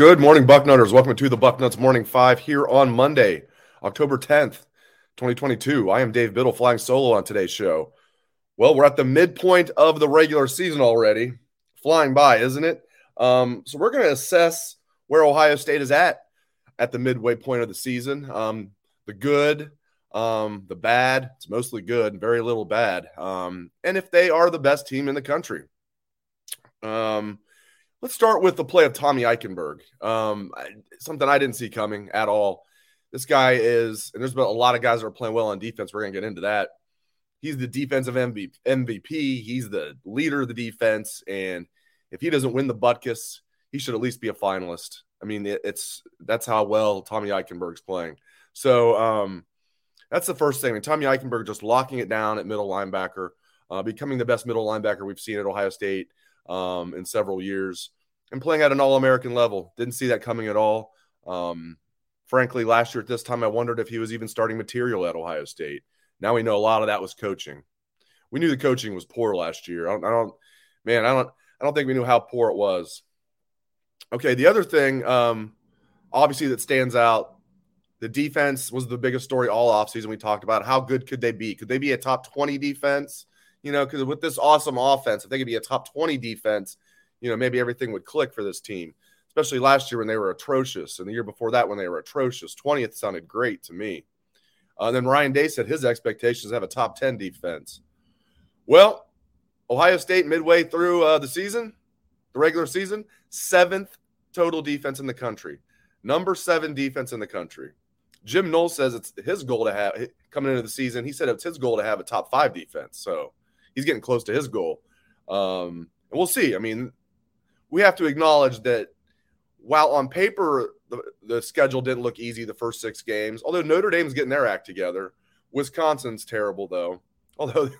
Good morning, Bucknutters. Welcome to the Bucknuts Morning Five here on Monday, October 10th, 2022. I am Dave Biddle flying solo on today's show. Well, we're at the midpoint of the regular season already. Flying by, isn't it? Um, so we're going to assess where Ohio State is at at the midway point of the season. Um, the good, um, the bad. It's mostly good, very little bad. Um, and if they are the best team in the country. Um, Let's start with the play of Tommy Eichenberg. Um, something I didn't see coming at all. This guy is, and there's been a lot of guys that are playing well on defense. We're going to get into that. He's the defensive MVP. He's the leader of the defense. And if he doesn't win the Butkus, he should at least be a finalist. I mean, it's that's how well Tommy Eichenberg's playing. So um, that's the first thing. Mean, Tommy Eichenberg just locking it down at middle linebacker, uh, becoming the best middle linebacker we've seen at Ohio State um, in several years and playing at an All American level. Didn't see that coming at all. Um, frankly, last year at this time, I wondered if he was even starting material at Ohio State. Now we know a lot of that was coaching. We knew the coaching was poor last year. I don't, I don't man, I don't, I don't think we knew how poor it was. Okay, the other thing, um, obviously, that stands out the defense was the biggest story all offseason. We talked about how good could they be? Could they be a top 20 defense? You know, because with this awesome offense, if they could be a top 20 defense, you know, maybe everything would click for this team, especially last year when they were atrocious. And the year before that when they were atrocious. 20th sounded great to me. Uh, then Ryan Day said his expectations have a top 10 defense. Well, Ohio State midway through uh, the season, the regular season, seventh total defense in the country, number seven defense in the country. Jim Knowles says it's his goal to have coming into the season. He said it's his goal to have a top five defense. So he's getting close to his goal. Um, and we'll see. I mean, we have to acknowledge that while on paper the, the schedule didn't look easy the first six games, although Notre Dame's getting their act together. Wisconsin's terrible though. Although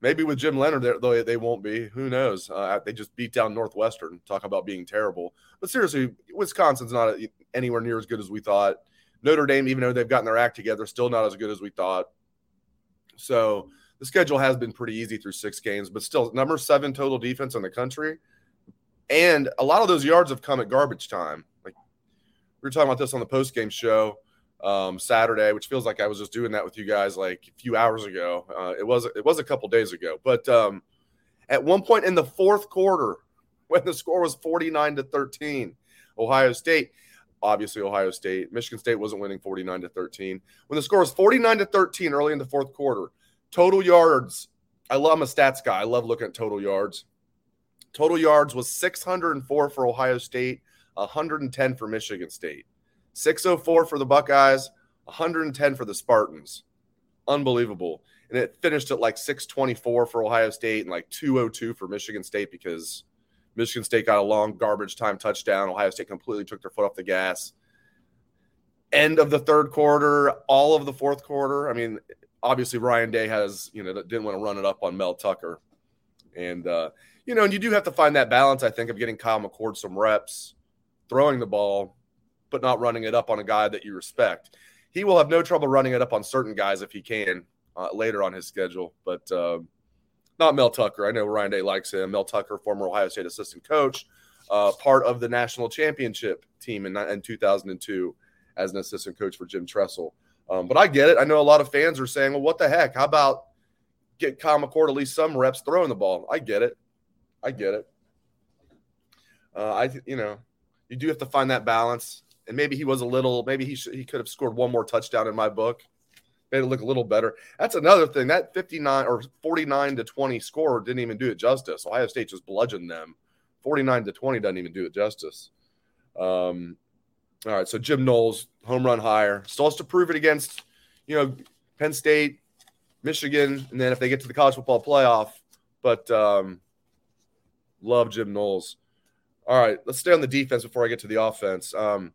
maybe with Jim Leonhard, though they won't be. Who knows? Uh, they just beat down Northwestern. Talk about being terrible. But seriously, Wisconsin's not anywhere near as good as we thought. Notre Dame, even though they've gotten their act together, still not as good as we thought. So the schedule has been pretty easy through six games, but still number seven total defense in the country. And a lot of those yards have come at garbage time. Like we were talking about this on the post game show um, Saturday, which feels like I was just doing that with you guys like a few hours ago. Uh, it was it was a couple days ago, but um, at one point in the fourth quarter, when the score was forty nine to thirteen, Ohio State. Obviously, Ohio State, Michigan State wasn't winning 49 to 13. When the score was 49 to 13 early in the fourth quarter, Total yards. I love, I'm a stats guy. I love looking at total yards. Total yards was 604 for Ohio State, 110 for Michigan State. 604 for the Buckeyes, 110 for the Spartans. Unbelievable. And it finished at like 624 for Ohio State and like 202 for Michigan State because Michigan State got a long garbage time touchdown. Ohio State completely took their foot off the gas. end of the third quarter, all of the fourth quarter. I mean, obviously Ryan Day has, you know, didn't want to run it up on Mel Tucker. And, uh, you know, and you do have to find that balance, I think, of getting Kyle McCord some reps, throwing the ball, but not running it up on a guy that you respect. He will have no trouble running it up on certain guys if he can uh, later on his schedule, but uh, not Mel Tucker. I know Ryan Day likes him. Mel Tucker, former Ohio State assistant coach, uh, part of the national championship team in, in 2002 as an assistant coach for Jim Tressel. Um, but I get it. I know a lot of fans are saying, well, what the heck? How about get Kyle McCord at least some reps throwing the ball? I get it. I get it. Uh, I, you know, you do have to find that balance. And maybe he was a little, maybe he he could have scored one more touchdown in my book, made it look a little better. That's another thing. That 59 or 49 to 20 score didn't even do it justice. Ohio State just bludgeoned them. 49 to 20 doesn't even do it justice. Um, all right, so Jim Knowles, home run higher, still has to prove it against, you know, Penn State, Michigan, and then if they get to the college football playoff. But um, love Jim Knowles. All right, let's stay on the defense before I get to the offense. Um,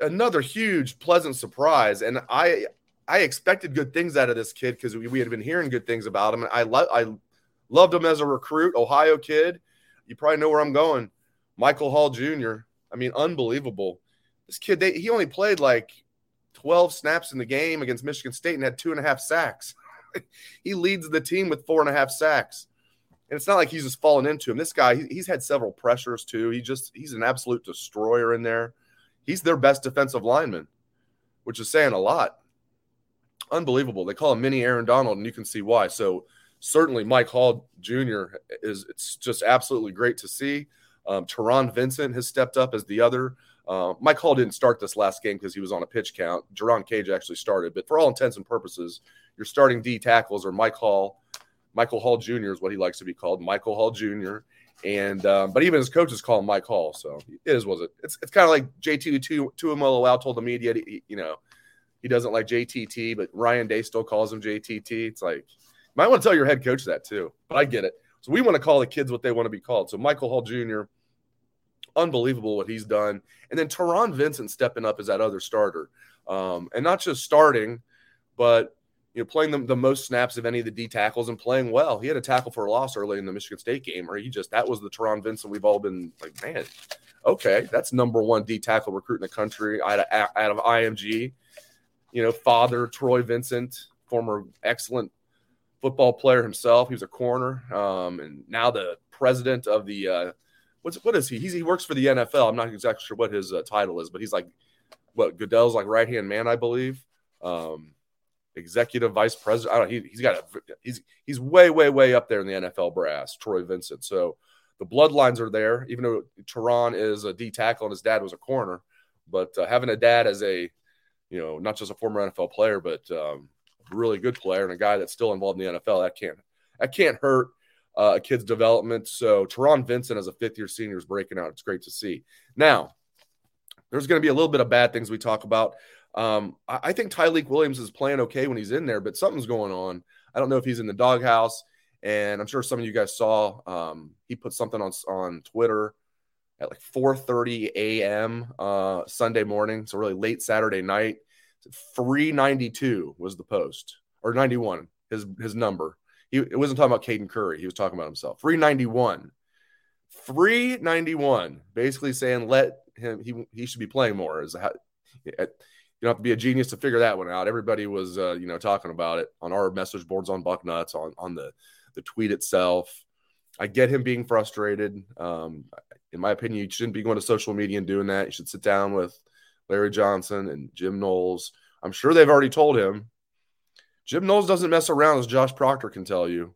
another huge, pleasant surprise, and I I expected good things out of this kid because we, we, had been hearing good things about him. and I love I loved him as a recruit, Ohio kid. You probably know where I'm going. Michael Hall Jr. I mean, unbelievable. This kid, they, he only played like 12 snaps in the game against Michigan State and had two and a half sacks. he leads the team with four and a half sacks. And it's not like he's just fallen into him. This guy, he, he's had several pressures too. He just, he's an absolute destroyer in there. He's their best defensive lineman, which is saying a lot. Unbelievable. They call him mini Aaron Donald, and you can see why. So, certainly Mike Hall Jr. is it's just absolutely great to see. Um, Taron Vincent has stepped up as the other uh, Mike Hall didn't start this last game because he was on a pitch count. Jerron Cage actually started, but for all intents and purposes, your starting D tackles are Mike Hall, Michael Hall Jr. is what he likes to be called, Michael Hall Jr. And um, but even his coaches call him Mike Hall, so it is was it. It's it's kind of like JT Tuimoloau told the media, he, you know, he doesn't like JTT, but Ryan Day still calls him JTT. It's like might want to tell your head coach that too, but I get it. So we want to call the kids what they want to be called. So Michael Hall Jr unbelievable what he's done. And then Taron Vincent stepping up as that other starter, um, and not just starting, but you know playing the, the most snaps of any of the D tackles and playing well. He had a tackle for a loss early in the Michigan State game, or he just that was the Taron Vincent we've all been like, man, okay, that's number one D tackle recruit in the country out of, out of IMG. You know, father Troy Vincent, former excellent football player himself. He was a corner, um, and now the president of the uh, what's what is he? He's, he works for the NFL. I'm not exactly sure what his uh, title is, but he's like what Goodell's like right hand man, I believe. Um, executive vice president. I don't. He, he's got a. He's he's way way way up there in the NFL brass. Troy Vincent. So the bloodlines are there. Even though Taron is a D tackle and his dad was a corner, but uh, having a dad as a, you know, not just a former NFL player, but um, really good player and a guy that's still involved in the NFL, that can't that can't hurt uh, a kid's development. So Taron Vincent as a fifth year senior is breaking out. It's great to see. Now, there's going to be a little bit of bad things we talk about. Um, I, I think Tyleik Williams is playing okay when he's in there, but something's going on. I don't know if he's in the doghouse. And I'm sure some of you guys saw um, he put something on on Twitter at like 4:30 a.m. Uh, Sunday morning, so really late Saturday night. 392 was the post or 91 his his number he it wasn't talking about Caden Curry. He was talking about himself. 391. 391. Basically saying let him he he should be playing more. Is how you don't have to be a genius to figure that one out. Everybody was uh, you know talking about it on our message boards on Bucknuts, on on the the tweet itself. I get him being frustrated. Um, in my opinion, you shouldn't be going to social media and doing that. You should sit down with Larry Johnson and Jim Knowles. I'm sure they've already told him Jim Knowles doesn't mess around, as Josh Proctor can tell you.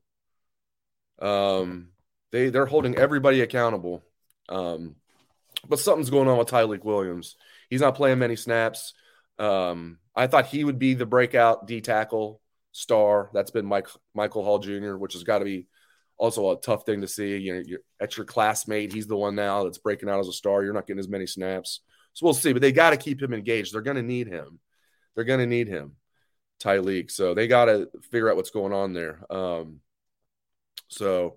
Um, they they're holding everybody accountable. Um, but something's going on with Tyleik Williams. He's not playing many snaps. Um, I thought he would be the breakout D tackle star. That's been Mike Michael Hall Jr., which has got to be also a tough thing to see. You know, you're at your classmate. He's the one now that's breaking out as a star. You're not getting as many snaps. So we'll see. But they got to keep him engaged. They're going to need him. They're going to need him. Tyleik. So they got to figure out what's going on there. Um, so,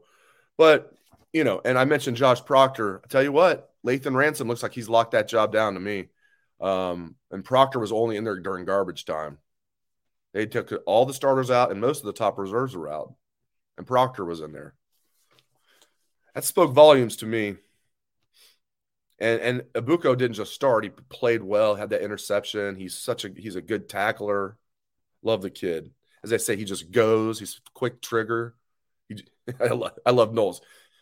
but you know, and I mentioned Josh Proctor. I tell you what, Lathan Ransom looks like he's locked that job down to me. Um, and Proctor was only in there during garbage time. They took all the starters out, and most of the top reserves were out, and Proctor was in there. That spoke volumes to me. And and Egbuka didn't just start; he played well, had that interception. He's such a he's a good tackler. Love the kid. As I say, he just goes. He's quick trigger. He, I love I love Knowles.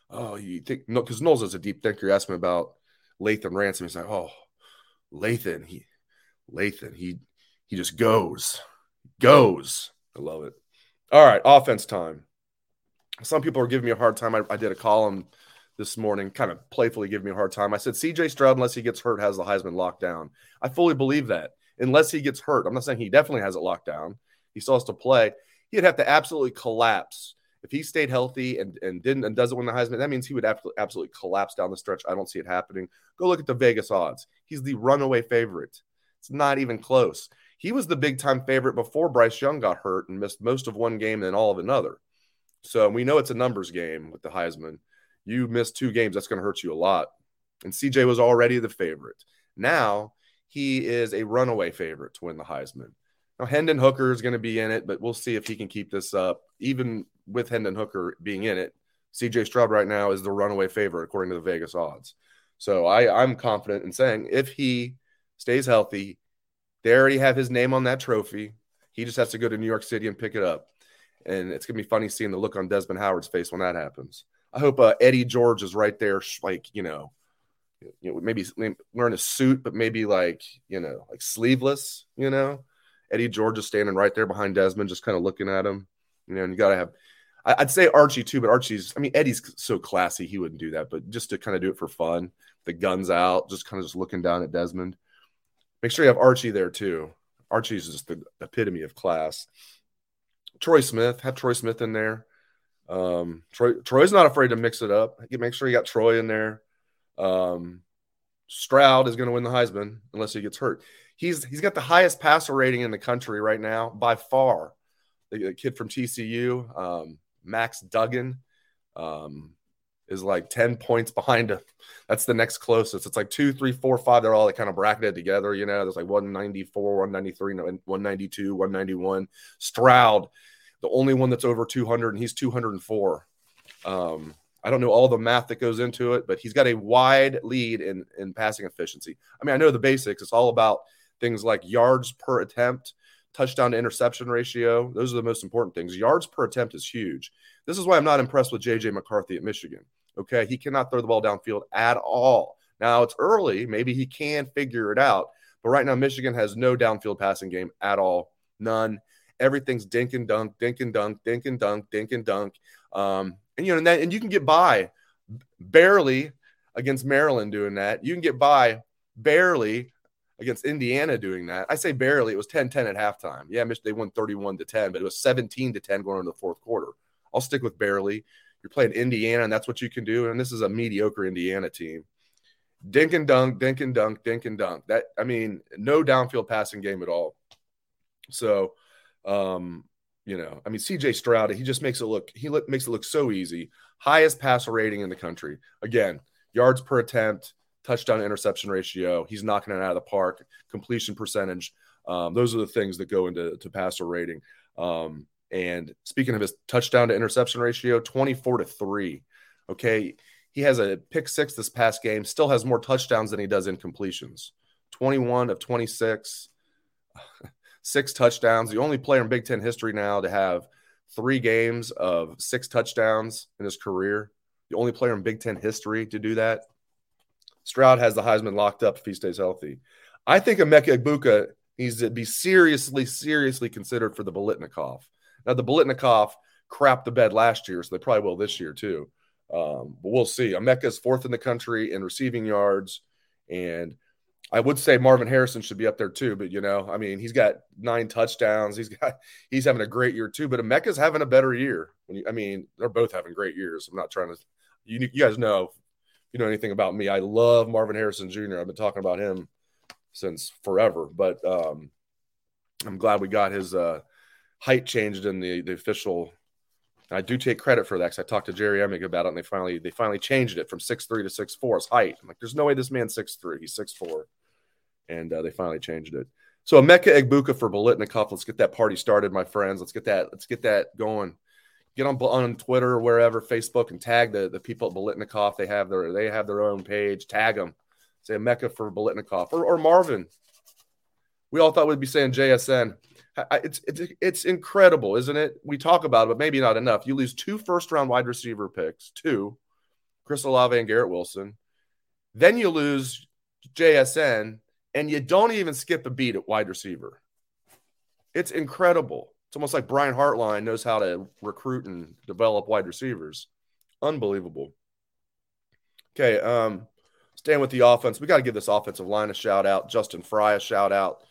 Oh, you think no? Because Knowles is a deep thinker. You asked me about Lathan Ransom. He's like, oh, Lathan. He Lathan. He he just goes, goes. I love it. All right, offense time. Some people are giving me a hard time. I, I did a column this morning, kind of playfully giving me a hard time. I said CJ Stroud, unless he gets hurt, has the Heisman locked down. I fully believe that. Unless he gets hurt, I'm not saying he definitely has it locked down. He still has to play. He'd have to absolutely collapse if he stayed healthy and, and didn't and doesn't win the Heisman. That means he would absolutely collapse down the stretch. I don't see it happening. Go look at the Vegas odds. He's the runaway favorite. It's not even close. He was the big time favorite before Bryce Young got hurt and missed most of one game and then all of another. So we know it's a numbers game with the Heisman you miss two games, that's going to hurt you a lot. And CJ was already the favorite. Now he is a runaway favorite to win the Heisman. Now Hendon Hooker is going to be in it, but we'll see if he can keep this up. Even with Hendon Hooker being in it, CJ Stroud right now is the runaway favorite according to the Vegas odds. So I, I'm confident in saying if he stays healthy, they already have his name on that trophy. He just has to go to New York City and pick it up. And it's going to be funny seeing the look on Desmond Howard's face when that happens. I hope uh, Eddie George is right there, like you know, you know, maybe wearing a suit, but maybe like you know, like sleeveless. You know, Eddie George is standing right there behind Desmond, just kind of looking at him. You know, and you got to have. I'd say Archie too, but Archie's. I mean, Eddie's so classy; he wouldn't do that. But just to kind of do it for fun, the guns out, just kind of just looking down at Desmond. Make sure you have Archie there too. Archie's just the epitome of class. Troy Smith, have Troy Smith in there. Um, Troy, Troy's not afraid to mix it up. Make sure you got Troy in there. Um, Stroud is going to win the Heisman unless he gets hurt. He's he's got the highest passer rating in the country right now by far. The, the kid from TCU, um, Max Duggan, um, is like 10 points behind him. That's the next closest. It's like two, three, four, five. They're all like kind of bracketed together. You know, there's like 194, 193, 192, 191. Stroud the only one that's over 200, and he's 204. Um, I don't know all the math that goes into it, but he's got a wide lead in in passing efficiency. I mean, I know the basics. It's all about things like yards per attempt, touchdown to interception ratio. Those are the most important things. Yards per attempt is huge. This is why I'm not impressed with JJ McCarthy at Michigan. Okay, he cannot throw the ball downfield at all. Now it's early. Maybe he can figure it out. But right now, Michigan has no downfield passing game at all. None everything's dink and dunk, dink and dunk, dink and dunk, dink and dunk. Um, and you know, and, that, and you can get by barely against Maryland doing that. You can get by barely against Indiana doing that. I say barely. It was 10-10 at halftime. Yeah, they won 31 to 10, but it was 17 to 10 going into the fourth quarter. I'll stick with barely. You're playing Indiana, and that's what you can do. And this is a mediocre Indiana team. Dink and dunk, dink and dunk, dink and dunk. That I mean, no downfield passing game at all. So um, you know, I mean, CJ Stroud, he just makes it look, he look, makes it look so easy. Highest passer rating in the country. Again, yards per attempt, touchdown interception ratio. He's knocking it out of the park, completion percentage. Um, those are the things that go into to passer rating. Um, and speaking of his touchdown to interception ratio, 24 to 3. Okay. He has a pick six this past game, still has more touchdowns than he does incompletions. 21 of 26. Six touchdowns, the only player in Big Ten history now to have three games of six touchdowns in his career. The only player in Big Ten history to do that. Stroud has the Heisman locked up if he stays healthy. I think Emeka Egbuka needs to be seriously, seriously considered for the Biletnikoff. Now, the Biletnikoff crapped the bed last year, so they probably will this year too. Um, but we'll see. Emeka's fourth in the country in receiving yards, and I would say Marvin Harrison should be up there too, but you know, I mean, he's got nine touchdowns. He's got he's having a great year too. But Emeka's having a better year. I mean, they're both having great years. I'm not trying to. You, you guys know, you know anything about me? I love Marvin Harrison Jr. I've been talking about him since forever. But um, I'm glad we got his uh, height changed in the the official. I do take credit for that because I talked to Jerry Emig about it, and they finally they finally changed it from six three to six four. His height. I'm like, there's no way this man's six three. He's six four and uh, they finally changed it. So Emeka Egbuka for Biletnikoff. Let's get that party started, my friends. Let's get that. Let's get that going. Get on on Twitter, wherever, Facebook, and tag the, the people at Biletnikoff. They have their they have their own page. Tag them. Say Mecca for Biletnikoff or, or Marvin. We all thought we'd be saying JSN. It's it's it's incredible, isn't it? We talk about it, but maybe not enough. You lose two first round wide receiver picks, two, Chris Olave and Garrett Wilson. Then you lose JSN, and you don't even skip a beat at wide receiver. It's incredible. It's almost like Brian Hartline knows how to recruit and develop wide receivers. Unbelievable. Okay, um, staying with the offense, we got to give this offensive line a shout out. Justin Frye a shout out.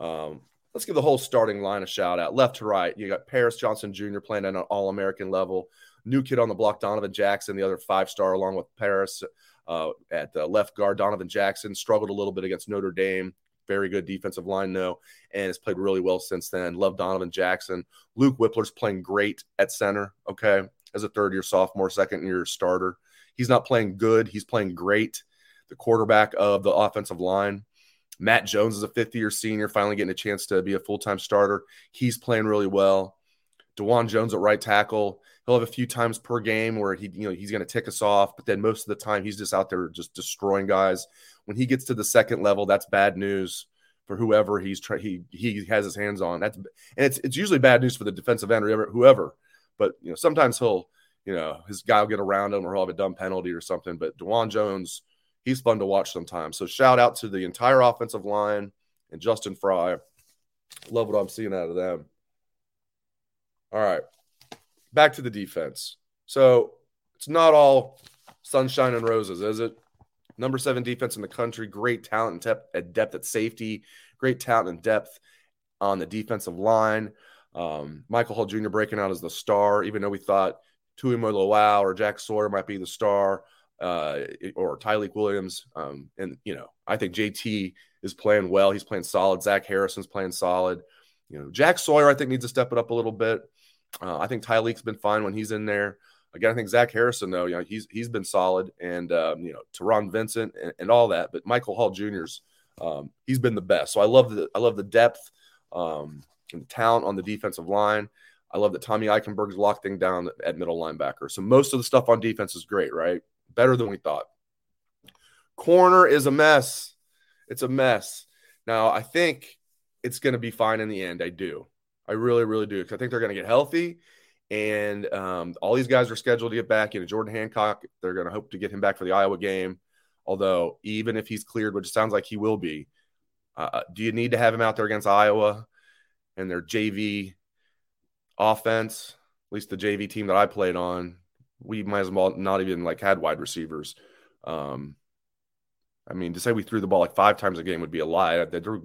Um, let's give the whole starting line a shout out. Left to right, you got Paris Johnson Jr. playing at an All American level. New kid on the block, Donovan Jackson, the other five star, along with Paris uh, at the left guard. Donovan Jackson struggled a little bit against Notre Dame. Very good defensive line, though, and has played really well since then. Love Donovan Jackson. Luke Wypler's playing great at center, okay, as a third year sophomore, second year starter. He's not playing good, he's playing great. The quarterback of the offensive line. Matt Jones is a fifth year senior, finally getting a chance to be a full time starter. He's playing really well. Dawand Jones at right tackle. He'll have a few times per game where he, you know, he's going to tick us off, but then most of the time he's just out there just destroying guys. When he gets to the second level, that's bad news for whoever he's try- he he has his hands on. That's and it's it's usually bad news for the defensive end or whoever. But you know, sometimes he'll, you know, his guy will get around him or he'll have a dumb penalty or something. But Dawand Jones, he's fun to watch sometimes. So shout out to the entire offensive line and Justin Frye. Love what I'm seeing out of them. All right. Back to the defense. So it's not all sunshine and roses, is it? Number seven defense in the country, great talent and depth at, depth at safety, great talent and depth on the defensive line. Um, Michael Hall Jr. breaking out as the star, even though we thought Tuimoloau or Jack Sawyer might be the star, uh, or Tyleik Williams. Um, and you know, I think JT is playing well. He's playing solid. Zach Harrison's playing solid. You know, Jack Sawyer, I think, needs to step it up a little bit. Uh, I think Tyleik's been fine when he's in there. Again, I think Zach Harrison, though, you know, he's he's been solid, and um, you know, Taron Vincent and, and, all that. But Michael Hall Jr.'s um, he's been the best. So I love the I love the depth um, and the talent on the defensive line. I love that Tommy Eichenberg's locked thing down at middle linebacker. So most of the stuff on defense is great, right? Better than we thought. Corner is a mess. It's a mess. Now I think it's going to be fine in the end. I do. I really, really do. Because I think they're going to get healthy. And um, all these guys are scheduled to get back. You know, Jordan Hancock, they're going to hope to get him back for the Iowa game. Although, even if he's cleared, which sounds like he will be, uh, uh do you need to have him out there against Iowa and their JV offense? At least the JV team that I played on, we might as well not even like had wide receivers. Um, I mean, to say we threw the ball like five times a game would be a lie. There, there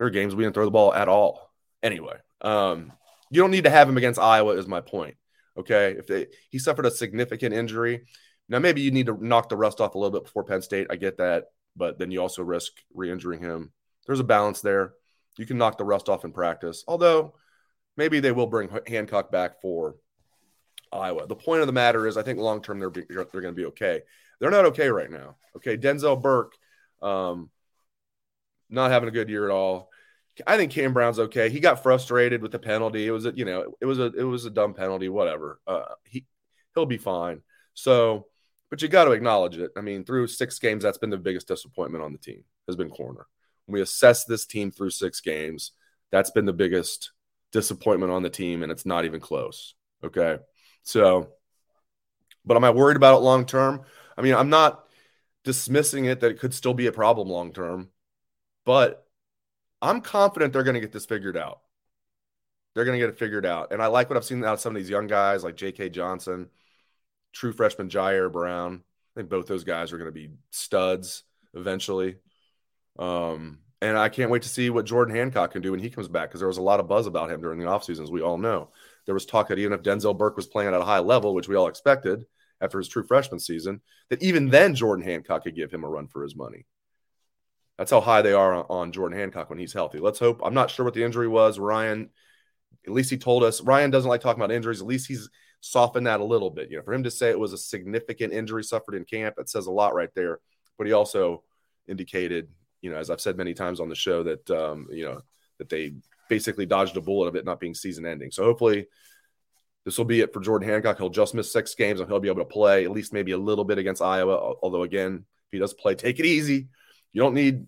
are games we didn't throw the ball at all. Anyway, um, you don't need to have him against Iowa, is my point. Okay. If they, he suffered a significant injury, now maybe you need to knock the rust off a little bit before Penn State. I get that. But then you also risk re injuring him. There's a balance there. You can knock the rust off in practice, although maybe they will bring Hancock back for Iowa. The point of the matter is, I think long term they're, they're going to be okay. They're not okay right now. Okay. Denzel Burke, um, not having a good year at all. I think Cam Brown's okay. He got frustrated with the penalty. It was a, you know, it was a it was a dumb penalty, whatever. Uh, he he'll be fine. So, but you got to acknowledge it. I mean, through six games, that's been the biggest disappointment on the team. Has been corner. When we assess this team through six games, that's been the biggest disappointment on the team, and it's not even close. Okay, so, but am I worried about it long term? I mean, I'm not dismissing it that it could still be a problem long term, but I'm confident they're going to get this figured out. They're going to get it figured out. And I like what I've seen out of some of these young guys like J.K. Johnson, true freshman Jyaire Brown. I think both those guys are going to be studs eventually. Um, and I can't wait to see what Jordan Hancock can do when he comes back because there was a lot of buzz about him during the offseason, as we all know. There was talk that even if Denzel Burke was playing at a high level, which we all expected after his true freshman season, that even then Jordan Hancock could give him a run for his money. That's how high they are on Jordan Hancock when he's healthy. Let's hope. I'm not sure what the injury was. Ryan, at least he told us. Ryan doesn't like talking about injuries. At least he's softened that a little bit. You know, for him to say it was a significant injury suffered in camp, it says a lot right there. But he also indicated you know, as I've said many times on the show, that um, you know that they basically dodged a bullet of it not being season ending. So hopefully this will be it for Jordan Hancock. He'll just miss six games and he'll be able to play at least maybe a little bit against Iowa. Although again, if he does play, take it easy. You don't need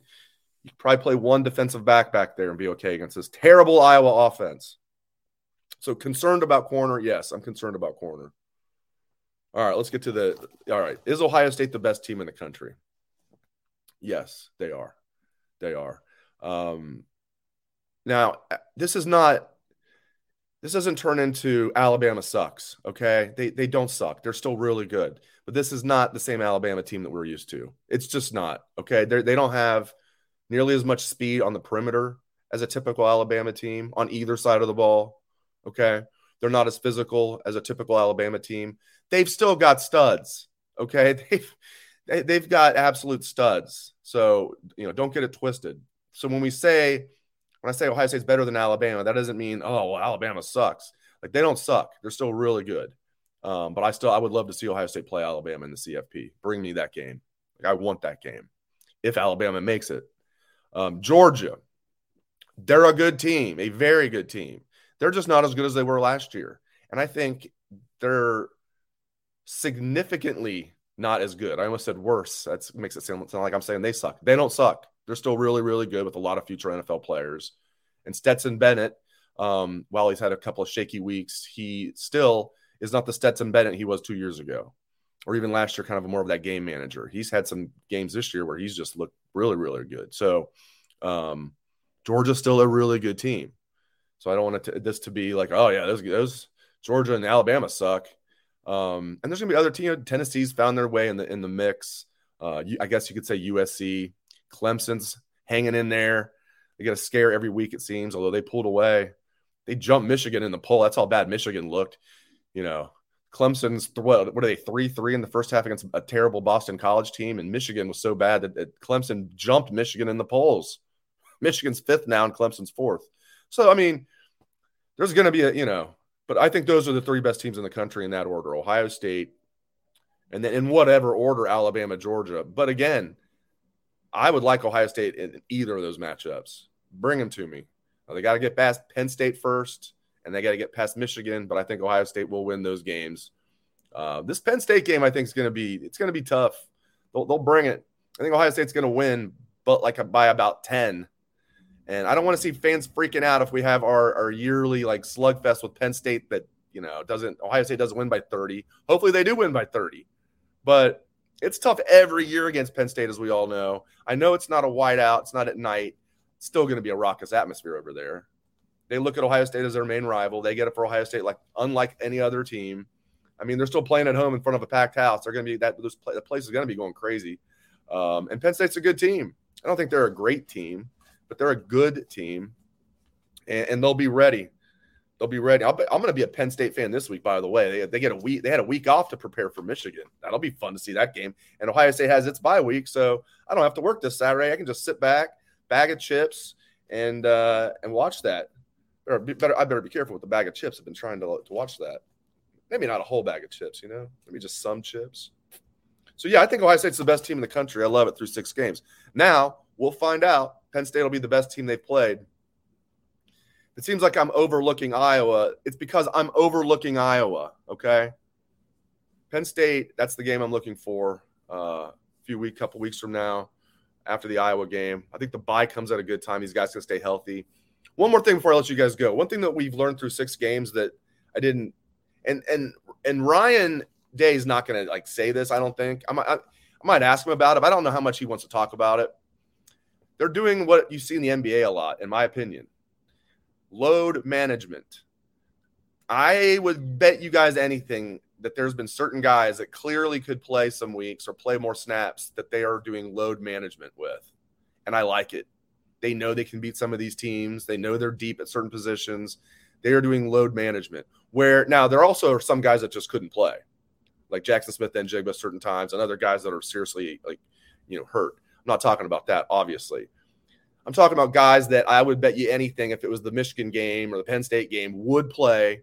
you probably play one defensive back back there and be okay against this terrible Iowa offense. So concerned about corner? Yes, I'm concerned about corner. All right, let's get to the. All right, is Ohio State the best team in the country? Yes, they are. They are. Um, now, this is not. This doesn't turn into Alabama sucks. Okay, they they don't suck. They're still really good, but this is not the same Alabama team that we're used to. It's just not. Okay, they they don't have nearly as much speed on the perimeter as a typical Alabama team on either side of the ball. Okay, they're not as physical as a typical Alabama team. They've still got studs. Okay, they've they've got absolute studs. So you know, don't get it twisted. So when we say when I say Ohio State's better than Alabama, that doesn't mean oh well, Alabama sucks. Like they don't suck. They're still really good. Um, but I still I would love to see Ohio State play Alabama in the CFP. Bring me that game. Like I want that game if Alabama makes it. Um, Georgia, they're a good team, a very good team. They're just not as good as they were last year, and I think they're significantly not as good. I almost said worse. That makes it sound, sound like I'm saying they suck. They don't suck. They're still really, really good with a lot of future NFL players. And Stetson Bennett, um, while he's had a couple of shaky weeks, he still is not the Stetson Bennett he was two years ago, or even last year, kind of more of that game manager. He's had some games this year where he's just looked really, really good. So um, Georgia's still a really good team. So I don't want to, this to be like, oh yeah, those, those Georgia and Alabama suck. Um, and there's gonna be other teams. Tennessee's found their way in the in the mix. Uh, I guess you could say USC, Clemson's hanging in there. They get a scare every week, it seems, although they pulled away. They jumped Michigan in the poll. That's how bad Michigan looked. You know, Clemson's what, what are they three three in the first half against a terrible Boston College team, and Michigan was so bad that, that Clemson jumped Michigan in the polls. Michigan's fifth now, and Clemson's fourth. So I mean, there's going to be a you know, but I think those are the three best teams in the country in that order: Ohio State, and then in whatever order, Alabama, Georgia. But again, I would like Ohio State in either of those matchups. Bring them to me. Now, they got to get past Penn State first, and they got to get past Michigan. But I think Ohio State will win those games. Uh, this Penn State game, I think, is going to be it's going to be tough. They'll, they'll bring it. I think Ohio State's going to win, but like by about ten. And I don't want to see fans freaking out if we have our, our yearly like slugfest with Penn State that you know doesn't Ohio State doesn't win by 30. Hopefully they do win by 30. But it's tough every year against Penn State, as we all know. I know it's not a whiteout, it's not at night. It's still going to be a raucous atmosphere over there. They look at Ohio State as their main rival. They get it for Ohio State like unlike any other team. I mean, they're still playing at home in front of a packed house. They're going to be that the place is going to be going crazy. Um, and Penn State's a good team. I don't think they're a great team, but they're a good team, and, and they'll be ready they'll be ready. i am going to be a Penn State fan this week, by the way. They, they get a week. They had a week off to prepare for Michigan. That'll be fun to see that game. And Ohio State has its bye week, so I don't have to work this Saturday. I can just sit back, bag of chips, and uh, and watch that. Or better, I better be careful with the bag of chips. I've been trying to to watch that. Maybe not a whole bag of chips, you know. Maybe just some chips. So yeah, I think Ohio State's the best team in the country. I love it through six games. Now we'll find out. Penn State will be the best team they've played it seems like I'm overlooking Iowa. It's because I'm overlooking Iowa. Okay. Penn State, that's the game I'm looking for uh, a few week, couple weeks from now after the Iowa game. I think the bye comes at a good time. These guys can stay healthy. One more thing before I let you guys go. One thing that we've learned through six games that I didn't, and and and Ryan Day is not going to like say this. I don't think. I might, I, I might ask him about it. I don't know how much he wants to talk about it. They're doing what you see in the NBA a lot, in my opinion load management. I would bet you guys anything that there's been certain guys that clearly could play some weeks or play more snaps that they are doing load management with. And I like it. They know they can beat some of these teams. They know they're deep at certain positions. They are doing load management. Where now there also are some guys that just couldn't play, like Jackson Smith-Njigba certain times, and other guys that are seriously like, you know, hurt. I'm not talking about that, obviously. I'm talking about guys that I would bet you anything if it was the Michigan game or the Penn State game would play,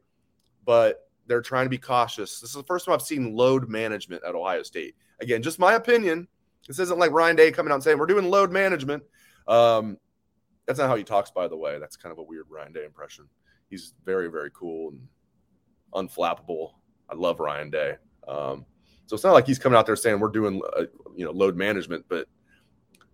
but they're trying to be cautious. This is the first time I've seen load management at Ohio State. Again, just my opinion. This isn't like Ryan Day coming out and saying we're doing load management. Um, that's not how he talks, by the way. That's kind of a weird Ryan Day impression. He's very, very cool and unflappable. I love Ryan Day. Um, so it's not like he's coming out there saying we're doing, uh, you know, load management, but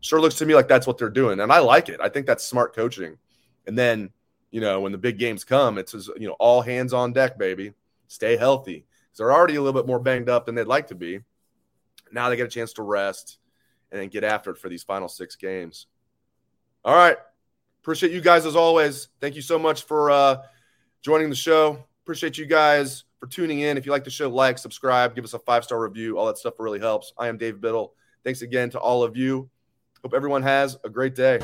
sure looks to me like that's what they're doing, and I like it. I think that's smart coaching. And then, you know, when the big games come, it's you know all hands on deck, baby. Stay healthy. They're already a little bit more banged up than they'd like to be. Now they get a chance to rest and then get after it for these final six games. All right. Appreciate you guys as always. Thank you so much for uh, joining the show. Appreciate you guys for tuning in. If you like the show, like, subscribe, give us a five star review. All that stuff really helps. I am Dave Biddle. Thanks again to all of you. Hope everyone has a great day.